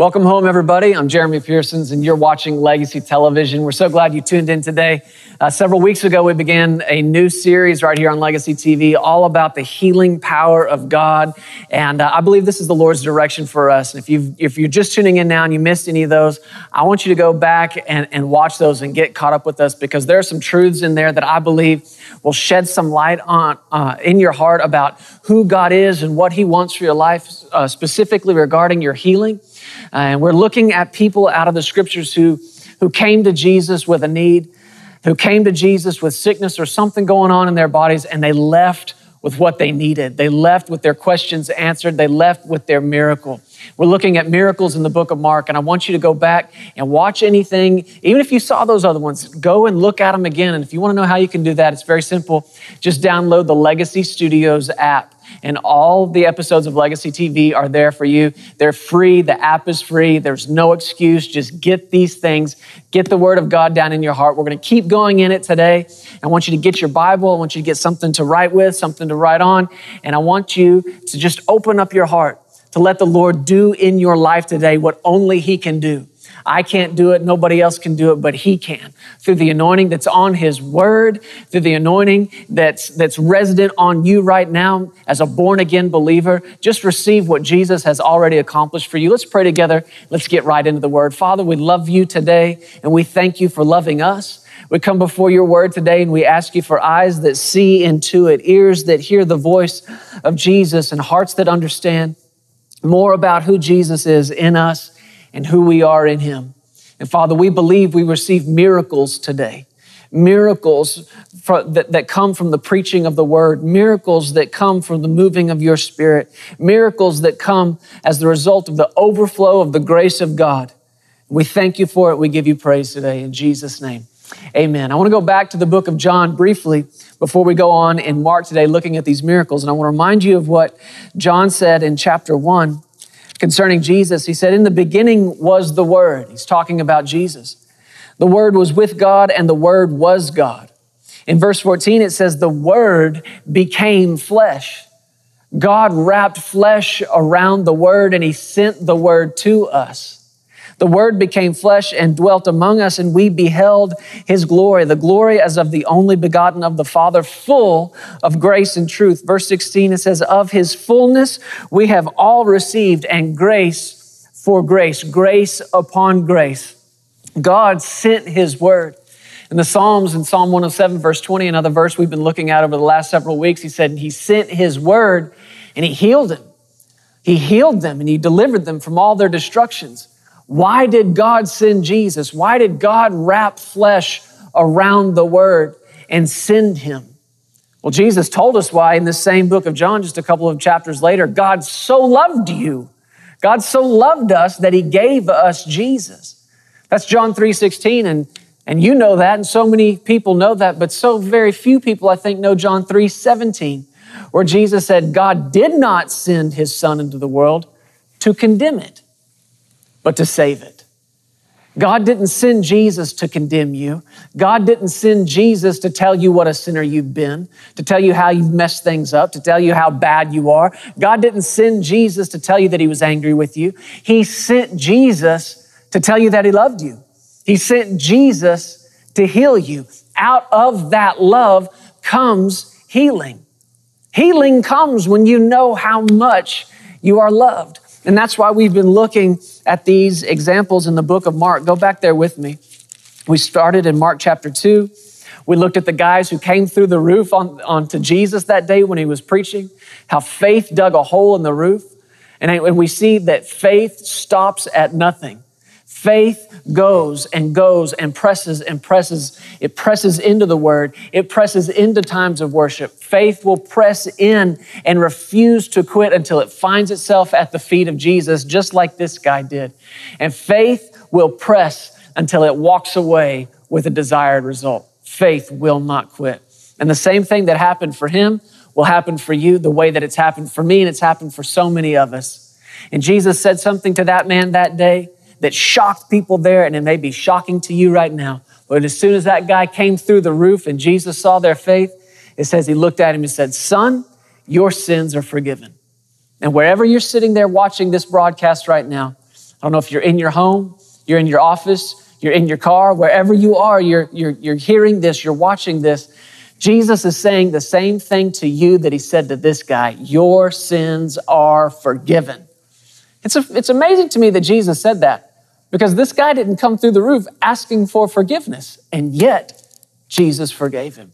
Welcome home, everybody. I'm Jeremy Pearsons, and you're watching Legacy Television. We're so glad you tuned in today. Uh, several weeks ago, we began a new series right here on Legacy TV, all about the healing power of God. And uh, I believe this is the Lord's direction for us. And if, you if you're just tuning in now and you missed any of those, I want you to go back and, and watch those and get caught up with us because there are some truths in there that I believe will shed some light on uh, in your heart about who God is and what He wants for your life, uh, specifically regarding your healing. And we're looking at people out of the scriptures who, who came to Jesus with a need, who came to Jesus with sickness or something going on in their bodies, and they left with what they needed. They left with their questions answered. They left with their miracle. We're looking at miracles in the book of Mark, and I want you to go back and watch anything, even if you saw those other ones, go and look at them again. And if you want to know how you can do that, it's very simple. Just download the Legacy Studios app and all the episodes of Legacy TV are there for you. They're free. The app is free. There's no excuse. Just get these things. Get the Word of God down in your heart. We're going to keep going in it today. I want you to get your Bible. I want you to get something to write with, something to write on. And I want you to just open up your heart to let the Lord do in your life today what only He can do. I can't do it. Nobody else can do it, but He can. Through the anointing that's on His Word, through the anointing that's, that's resident on you right now as a born again believer, just receive what Jesus has already accomplished for you. Let's pray together. Let's get right into the Word. Father, we love you today and we thank you for loving us. We come before your word today and we ask you for eyes that see into it, ears that hear the voice of Jesus, and hearts that understand more about who Jesus is in us and who we are in Him. And Father, we believe we receive miracles today. Miracles for, that, that come from the preaching of the word, miracles that come from the moving of your spirit, miracles that come as the result of the overflow of the grace of God. We thank you for it. We give you praise today in Jesus' name. Amen. I want to go back to the book of John briefly before we go on in Mark today looking at these miracles. And I want to remind you of what John said in chapter 1 concerning Jesus. He said, In the beginning was the Word. He's talking about Jesus. The Word was with God, and the Word was God. In verse 14, it says, The Word became flesh. God wrapped flesh around the Word, and He sent the Word to us. The Word became flesh and dwelt among us, and we beheld His glory, the glory as of the only begotten of the Father, full of grace and truth. Verse 16, it says, Of His fullness we have all received, and grace for grace, grace upon grace. God sent His Word. In the Psalms, in Psalm 107, verse 20, another verse we've been looking at over the last several weeks, He said, He sent His Word and He healed them. He healed them and He delivered them from all their destructions. Why did God send Jesus? Why did God wrap flesh around the Word and send Him? Well, Jesus told us why in the same book of John, just a couple of chapters later. God so loved you. God so loved us that He gave us Jesus. That's John 3 16, and, and you know that, and so many people know that, but so very few people, I think, know John 3 17, where Jesus said, God did not send His Son into the world to condemn it but to save it. God didn't send Jesus to condemn you. God didn't send Jesus to tell you what a sinner you've been, to tell you how you've messed things up, to tell you how bad you are. God didn't send Jesus to tell you that he was angry with you. He sent Jesus to tell you that he loved you. He sent Jesus to heal you. Out of that love comes healing. Healing comes when you know how much you are loved. And that's why we've been looking at these examples in the book of Mark. Go back there with me. We started in Mark chapter 2. We looked at the guys who came through the roof on, onto Jesus that day when he was preaching, how faith dug a hole in the roof. And, and we see that faith stops at nothing. Faith goes and goes and presses and presses. It presses into the word. It presses into times of worship. Faith will press in and refuse to quit until it finds itself at the feet of Jesus, just like this guy did. And faith will press until it walks away with a desired result. Faith will not quit. And the same thing that happened for him will happen for you the way that it's happened for me and it's happened for so many of us. And Jesus said something to that man that day that shocked people there, and it may be shocking to you right now. But as soon as that guy came through the roof and Jesus saw their faith, it says he looked at him and said, Son, your sins are forgiven. And wherever you're sitting there watching this broadcast right now, I don't know if you're in your home, you're in your office, you're in your car, wherever you are, you're, you're, you're hearing this, you're watching this. Jesus is saying the same thing to you that he said to this guy Your sins are forgiven. It's, a, it's amazing to me that Jesus said that because this guy didn't come through the roof asking for forgiveness, and yet Jesus forgave him.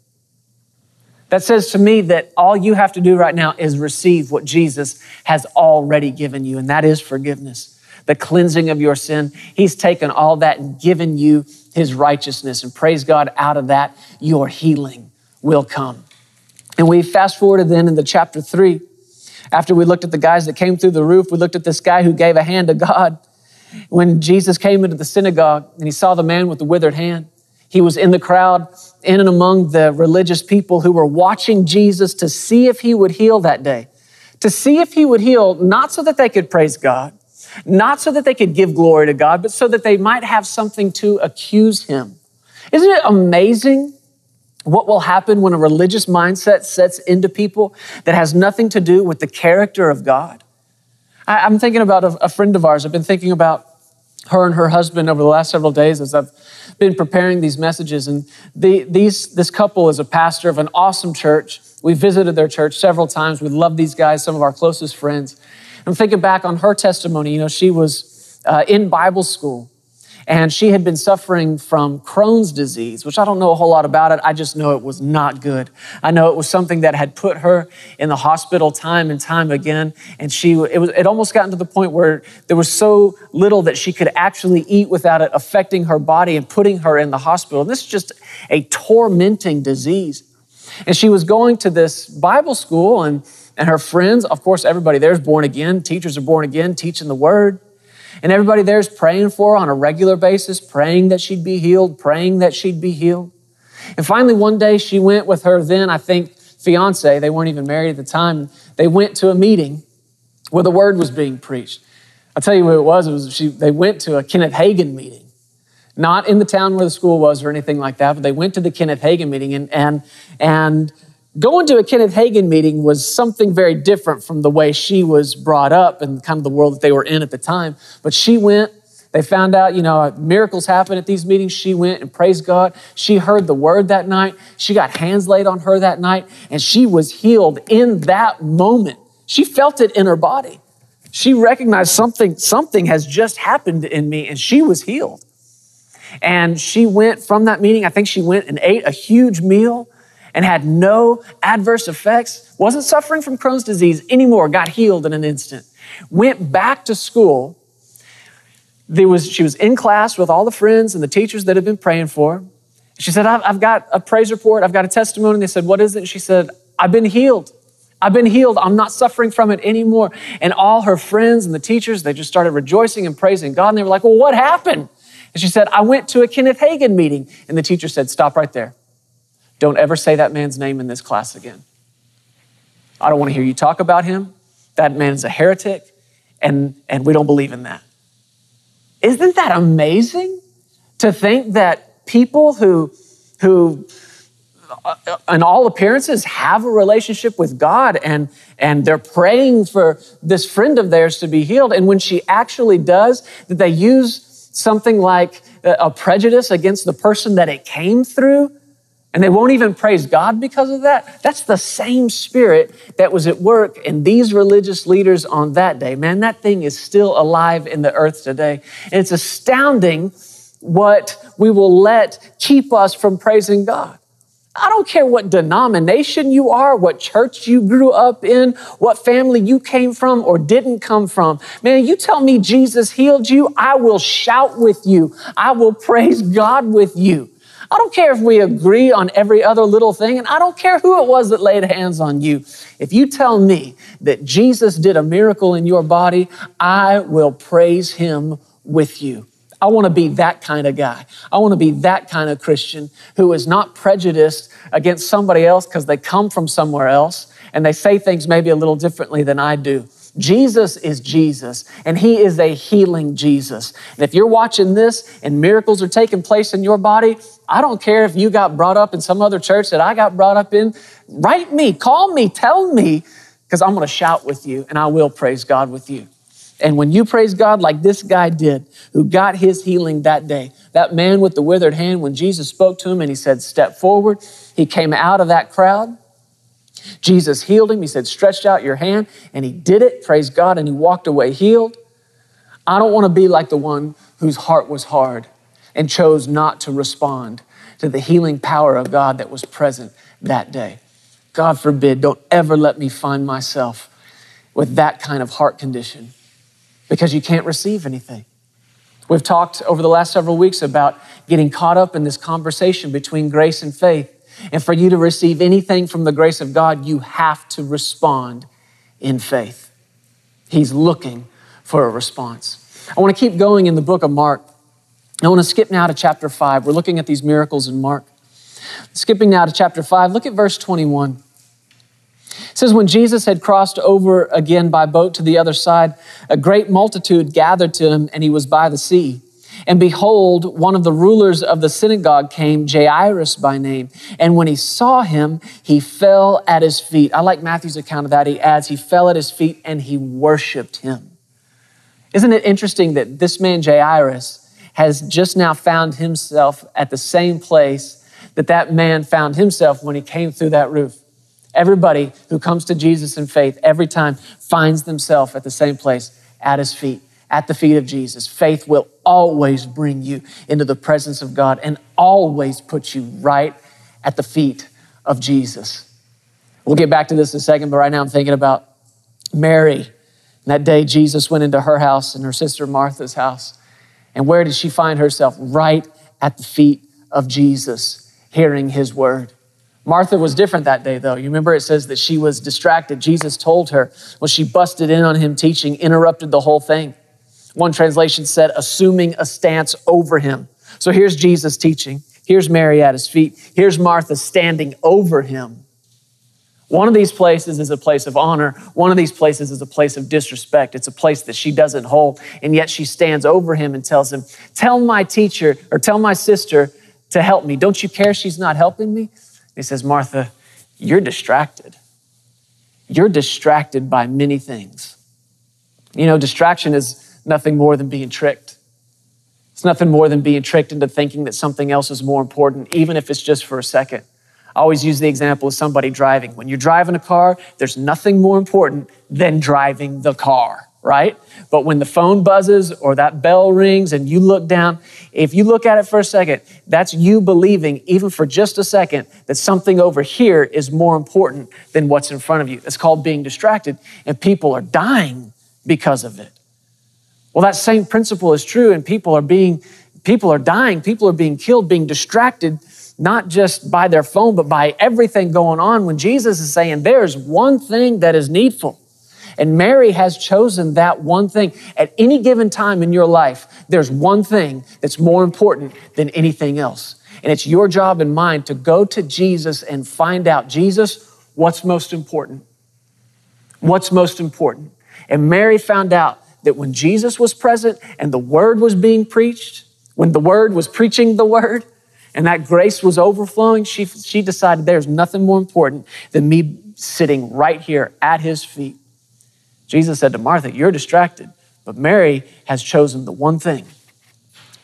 That says to me that all you have to do right now is receive what Jesus has already given you, and that is forgiveness the cleansing of your sin. He's taken all that and given you his righteousness. And praise God, out of that, your healing will come. And we fast forwarded then into chapter three. After we looked at the guys that came through the roof, we looked at this guy who gave a hand to God. When Jesus came into the synagogue and he saw the man with the withered hand, he was in the crowd, in and among the religious people who were watching Jesus to see if he would heal that day. To see if he would heal, not so that they could praise God, not so that they could give glory to God, but so that they might have something to accuse him. Isn't it amazing what will happen when a religious mindset sets into people that has nothing to do with the character of God? I, am thinking about a, a friend of ours. I've been thinking about her and her husband over the last several days as I've been preparing these messages. And the, these, this couple is a pastor of an awesome church. We visited their church several times. We love these guys, some of our closest friends. I'm thinking back on her testimony. You know, she was uh, in Bible school and she had been suffering from Crohn's disease, which I don't know a whole lot about it. I just know it was not good. I know it was something that had put her in the hospital time and time again. And she, it was, it almost gotten to the point where there was so little that she could actually eat without it affecting her body and putting her in the hospital. And this is just a tormenting disease. And she was going to this Bible school and and her friends, of course, everybody there is born again. Teachers are born again, teaching the word. And everybody there is praying for her on a regular basis, praying that she'd be healed, praying that she'd be healed. And finally, one day she went with her then, I think, fiance, they weren't even married at the time. They went to a meeting where the word was being preached. I'll tell you what it was. It was she, they went to a Kenneth Hagin meeting, not in the town where the school was or anything like that, but they went to the Kenneth Hagin meeting and, and, and Going to a Kenneth Hagin meeting was something very different from the way she was brought up and kind of the world that they were in at the time. But she went, they found out, you know, miracles happen at these meetings. She went and praised God. She heard the word that night. She got hands laid on her that night, and she was healed in that moment. She felt it in her body. She recognized something, something has just happened in me, and she was healed. And she went from that meeting, I think she went and ate a huge meal and had no adverse effects, wasn't suffering from Crohn's disease anymore, got healed in an instant, went back to school. There was, she was in class with all the friends and the teachers that had been praying for. She said, I've, I've got a praise report, I've got a testimony. They said, What is it? And she said, I've been healed. I've been healed. I'm not suffering from it anymore. And all her friends and the teachers, they just started rejoicing and praising God. And they were like, Well, what happened? And she said, I went to a Kenneth Hagin meeting. And the teacher said, Stop right there. Don't ever say that man's name in this class again. I don't want to hear you talk about him. That man is a heretic, and, and we don't believe in that. Isn't that amazing to think that people who, who uh, in all appearances have a relationship with God and, and they're praying for this friend of theirs to be healed, and when she actually does, that they use something like a prejudice against the person that it came through and they won't even praise God because of that. That's the same spirit that was at work in these religious leaders on that day. Man, that thing is still alive in the earth today. And it's astounding what we will let keep us from praising God. I don't care what denomination you are, what church you grew up in, what family you came from or didn't come from. Man, you tell me Jesus healed you, I will shout with you. I will praise God with you. I don't care if we agree on every other little thing, and I don't care who it was that laid hands on you. If you tell me that Jesus did a miracle in your body, I will praise him with you. I want to be that kind of guy. I want to be that kind of Christian who is not prejudiced against somebody else because they come from somewhere else and they say things maybe a little differently than I do. Jesus is Jesus, and He is a healing Jesus. And if you're watching this and miracles are taking place in your body, I don't care if you got brought up in some other church that I got brought up in. Write me, call me, tell me, because I'm going to shout with you and I will praise God with you. And when you praise God like this guy did, who got his healing that day, that man with the withered hand, when Jesus spoke to him and he said, Step forward, he came out of that crowd. Jesus healed him. He said, Stretch out your hand. And he did it, praise God, and he walked away healed. I don't want to be like the one whose heart was hard and chose not to respond to the healing power of God that was present that day. God forbid, don't ever let me find myself with that kind of heart condition because you can't receive anything. We've talked over the last several weeks about getting caught up in this conversation between grace and faith. And for you to receive anything from the grace of God, you have to respond in faith. He's looking for a response. I want to keep going in the book of Mark. I want to skip now to chapter 5. We're looking at these miracles in Mark. Skipping now to chapter 5, look at verse 21. It says, When Jesus had crossed over again by boat to the other side, a great multitude gathered to him, and he was by the sea. And behold, one of the rulers of the synagogue came, Jairus by name. And when he saw him, he fell at his feet. I like Matthew's account of that. He adds, he fell at his feet and he worshiped him. Isn't it interesting that this man, Jairus, has just now found himself at the same place that that man found himself when he came through that roof? Everybody who comes to Jesus in faith every time finds themselves at the same place, at his feet, at the feet of Jesus. Faith will always bring you into the presence of God and always put you right at the feet of Jesus. We'll get back to this in a second, but right now I'm thinking about Mary. that day, Jesus went into her house and her sister Martha's house. And where did she find herself? Right at the feet of Jesus, hearing his word. Martha was different that day, though. You remember it says that she was distracted. Jesus told her when she busted in on him teaching, interrupted the whole thing. One translation said, assuming a stance over him. So here's Jesus teaching. Here's Mary at his feet. Here's Martha standing over him. One of these places is a place of honor. One of these places is a place of disrespect. It's a place that she doesn't hold. And yet she stands over him and tells him, Tell my teacher or tell my sister to help me. Don't you care she's not helping me? He says, Martha, you're distracted. You're distracted by many things. You know, distraction is nothing more than being tricked. It's nothing more than being tricked into thinking that something else is more important, even if it's just for a second. I always use the example of somebody driving. When you're driving a car, there's nothing more important than driving the car right? But when the phone buzzes or that bell rings and you look down, if you look at it for a second, that's you believing, even for just a second, that something over here is more important than what's in front of you. It's called being distracted, and people are dying because of it. Well, that same principle is true, and people are being people are dying, people are being killed, being distracted not just by their phone, but by everything going on when Jesus is saying there's one thing that is needful. And Mary has chosen that one thing. At any given time in your life, there's one thing that's more important than anything else. And it's your job and mine to go to Jesus and find out, Jesus, what's most important? What's most important? And Mary found out that when Jesus was present and the word was being preached, when the word was preaching the word, and that grace was overflowing, she, she decided there's nothing more important than me sitting right here at his feet Jesus said to Martha, You're distracted, but Mary has chosen the one thing.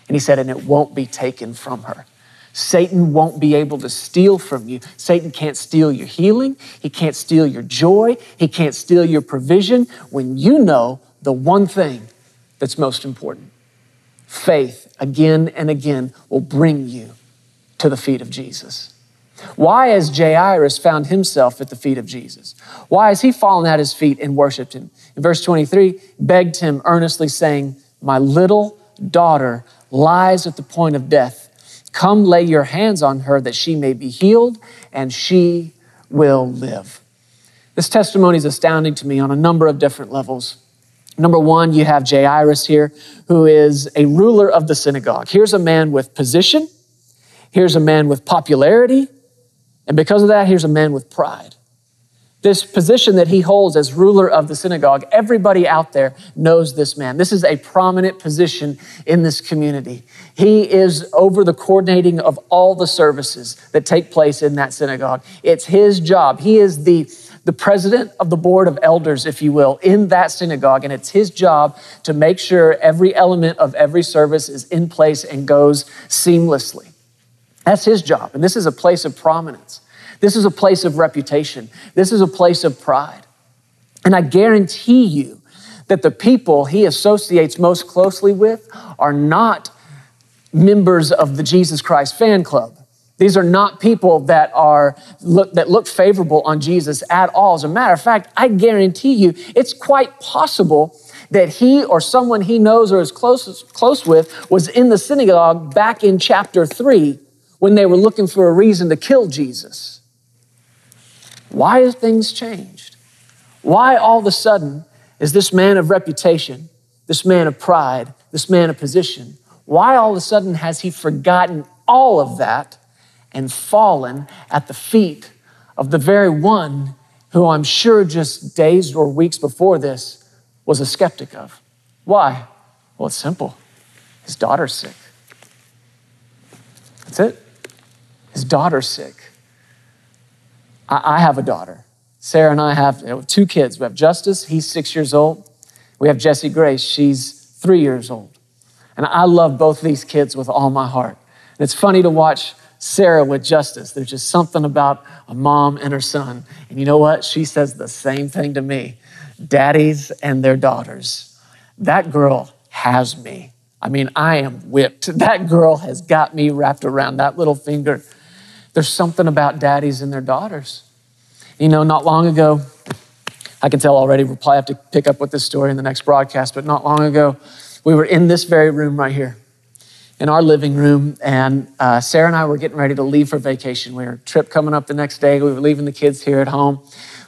And he said, And it won't be taken from her. Satan won't be able to steal from you. Satan can't steal your healing. He can't steal your joy. He can't steal your provision when you know the one thing that's most important. Faith, again and again, will bring you to the feet of Jesus. Why has Jairus found himself at the feet of Jesus? Why has he fallen at his feet and worshiped him? In verse 23, begged him earnestly, saying, My little daughter lies at the point of death. Come lay your hands on her that she may be healed and she will live. This testimony is astounding to me on a number of different levels. Number one, you have Jairus here, who is a ruler of the synagogue. Here's a man with position. Here's a man with popularity. And because of that, here's a man with pride. This position that he holds as ruler of the synagogue, everybody out there knows this man. This is a prominent position in this community. He is over the coordinating of all the services that take place in that synagogue. It's his job. He is the, the president of the board of elders, if you will, in that synagogue. And it's his job to make sure every element of every service is in place and goes seamlessly. That's his job. And this is a place of prominence. This is a place of reputation. This is a place of pride. And I guarantee you that the people he associates most closely with are not members of the Jesus Christ fan club. These are not people that are look, that look favorable on Jesus at all. As a matter of fact, I guarantee you, it's quite possible that he or someone he knows or is close, close with was in the synagogue back in chapter three when they were looking for a reason to kill Jesus. Why have things changed? Why all of a sudden is this man of reputation, this man of pride, this man of position, why all of a sudden has he forgotten all of that and fallen at the feet of the very one who I'm sure just days or weeks before this was a skeptic of. Why? Well, it's simple. His daughter's sick. That's it. His daughter's sick. I, I have a daughter. Sarah and I have two kids. We have Justice, he's six years old. We have Jessie Grace, she's three years old. And I love both these kids with all my heart. And it's funny to watch Sarah with Justice. There's just something about a mom and her son. And you know what? She says the same thing to me daddies and their daughters. That girl has me. I mean, I am whipped. That girl has got me wrapped around that little finger. There's something about daddies and their daughters. You know, not long ago, I can tell already, we'll probably have to pick up with this story in the next broadcast, but not long ago, we were in this very room right here in our living room, and uh, Sarah and I were getting ready to leave for vacation. We were trip coming up the next day. We were leaving the kids here at home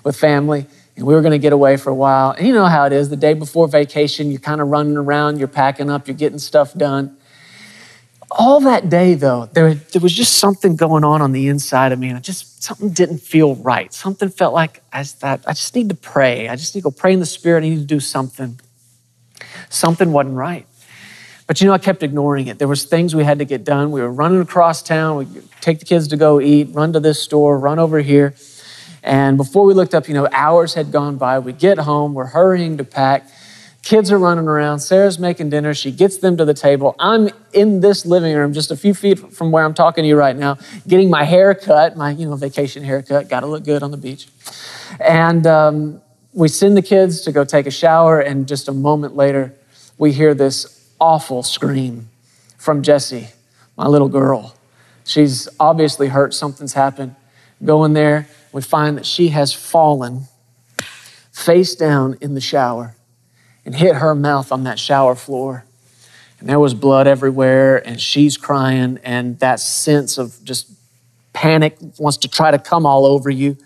with family, and we were going to get away for a while. And you know how it is the day before vacation, you're kind of running around, you're packing up, you're getting stuff done. All that day, though, there, there was just something going on on the inside of me, and I just something didn't feel right. Something felt like I thought, I just need to pray. I just need to go pray in the Spirit. I need to do something. Something wasn't right. But you know, I kept ignoring it. There was things we had to get done. We were running across town. We take the kids to go eat, run to this store, run over here. And before we looked up, you know, hours had gone by. We get home, we're hurrying to pack. Kids are running around. Sarah's making dinner. She gets them to the table. I'm in this living room, just a few feet from where I'm talking to you right now, getting my hair cut, my you know vacation haircut. Got to look good on the beach. And um, we send the kids to go take a shower, and just a moment later, we hear this awful scream from Jessie, my little girl. She's obviously hurt, something's happened. Go in there, we find that she has fallen face down in the shower and hit her mouth on that shower floor. And there was blood everywhere, and she's crying, and that sense of just panic wants to try to come all over you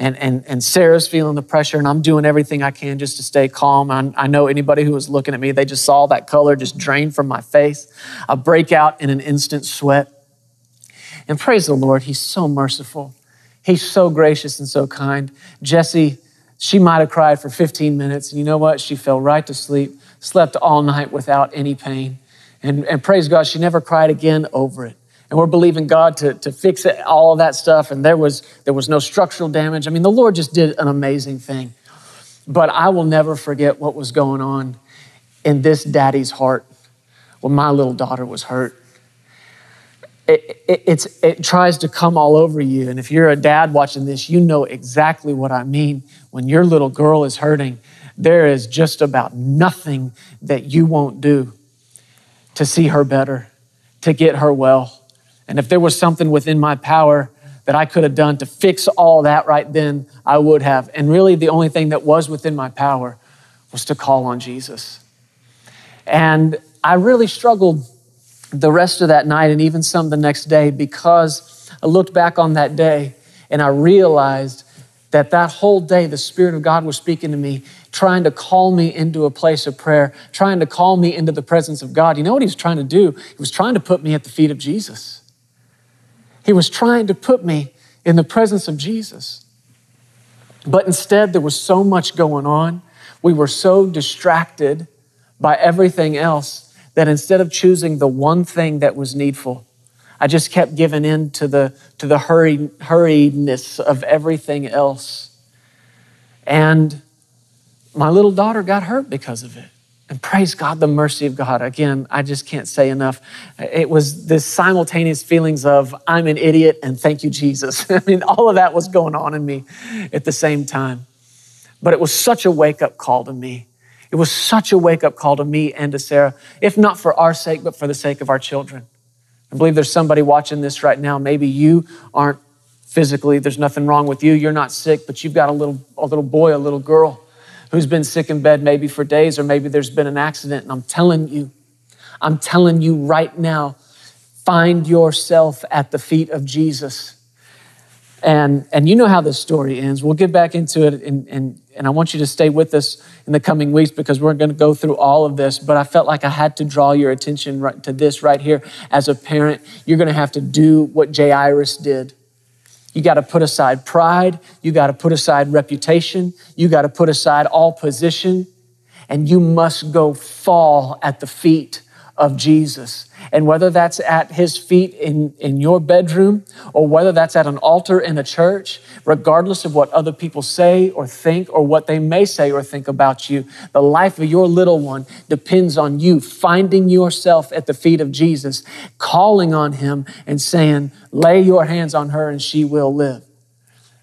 and, and, and Sarah's feeling the pressure, and I'm doing everything I can just to stay calm. I, I know anybody who was looking at me, they just saw that color just drain from my face. I break out in an instant sweat. And praise the Lord, He's so merciful. He's so gracious and so kind. Jessie, she might have cried for 15 minutes, and you know what? She fell right to sleep, slept all night without any pain. And, and praise God, she never cried again over it and we're believing God to, to fix it, all of that stuff. And there was, there was no structural damage. I mean, the Lord just did an amazing thing. But I will never forget what was going on in this daddy's heart when my little daughter was hurt. It, it, it tries to come all over you. And if you're a dad watching this, you know exactly what I mean. When your little girl is hurting, there is just about nothing that you won't do to see her better, to get her well. And if there was something within my power that I could have done to fix all that right then, I would have. And really, the only thing that was within my power was to call on Jesus. And I really struggled the rest of that night and even some the next day because I looked back on that day and I realized that that whole day the Spirit of God was speaking to me, trying to call me into a place of prayer, trying to call me into the presence of God. You know what He was trying to do? He was trying to put me at the feet of Jesus. He was trying to put me in the presence of Jesus. But instead, there was so much going on. We were so distracted by everything else that instead of choosing the one thing that was needful, I just kept giving in to the, to the hurried, hurriedness of everything else. And my little daughter got hurt because of it. And praise God, the mercy of God. Again, I just can't say enough. It was this simultaneous feelings of, I'm an idiot and thank you, Jesus. I mean, all of that was going on in me at the same time. But it was such a wake up call to me. It was such a wake up call to me and to Sarah, if not for our sake, but for the sake of our children. I believe there's somebody watching this right now. Maybe you aren't physically, there's nothing wrong with you. You're not sick, but you've got a little, a little boy, a little girl who's been sick in bed maybe for days, or maybe there's been an accident. And I'm telling you, I'm telling you right now, find yourself at the feet of Jesus. And, and you know how this story ends. We'll get back into it, and, and, and I want you to stay with us in the coming weeks because we're going to go through all of this. But I felt like I had to draw your attention right to this right here. As a parent, you're going to have to do what Jairus did. You got to put aside pride. You got to put aside reputation. You got to put aside all position. And you must go fall at the feet of Jesus. And whether that's at his feet in, in your bedroom or whether that's at an altar in a church, regardless of what other people say or think or what they may say or think about you, the life of your little one depends on you finding yourself at the feet of Jesus, calling on him and saying, Lay your hands on her and she will live.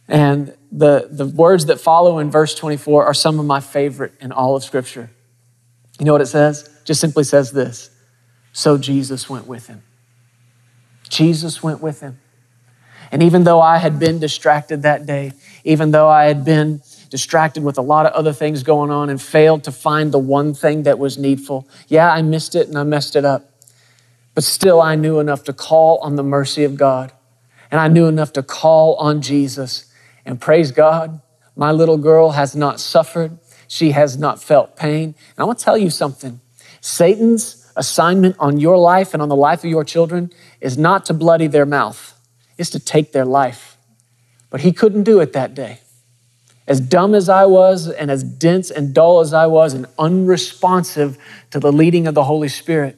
And the, the words that follow in verse 24 are some of my favorite in all of Scripture. You know what it says? Just simply says this so Jesus went with him. Jesus went with him. And even though I had been distracted that day, even though I had been distracted with a lot of other things going on and failed to find the one thing that was needful, yeah, I missed it and I messed it up. But still, I knew enough to call on the mercy of God. And I knew enough to call on Jesus. And praise God, my little girl has not suffered. She has not felt pain. And I want to tell you something Satan's assignment on your life and on the life of your children is not to bloody their mouth, it's to take their life. But he couldn't do it that day. As dumb as I was, and as dense and dull as I was, and unresponsive to the leading of the Holy Spirit,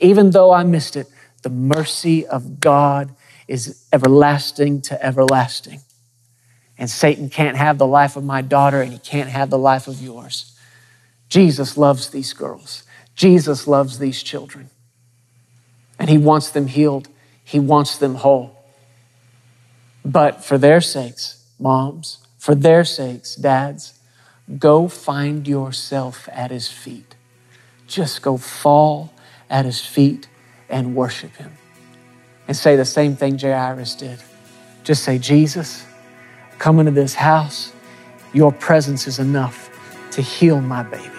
even though I missed it, the mercy of God is everlasting to everlasting. And Satan can't have the life of my daughter, and he can't have the life of yours. Jesus loves these girls. Jesus loves these children and he wants them healed, he wants them whole. But for their sakes, moms, for their sakes, dads, go find yourself at his feet. Just go fall at his feet and worship him. And say the same thing Jairus did. Just say, Jesus, come into this house. Your presence is enough to heal my baby,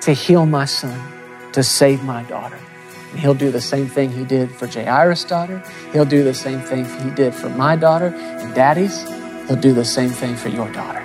to heal my son to save my daughter. And he'll do the same thing he did for Jairus' daughter. He'll do the same thing he did for my daughter. And daddies, he'll do the same thing for your daughter.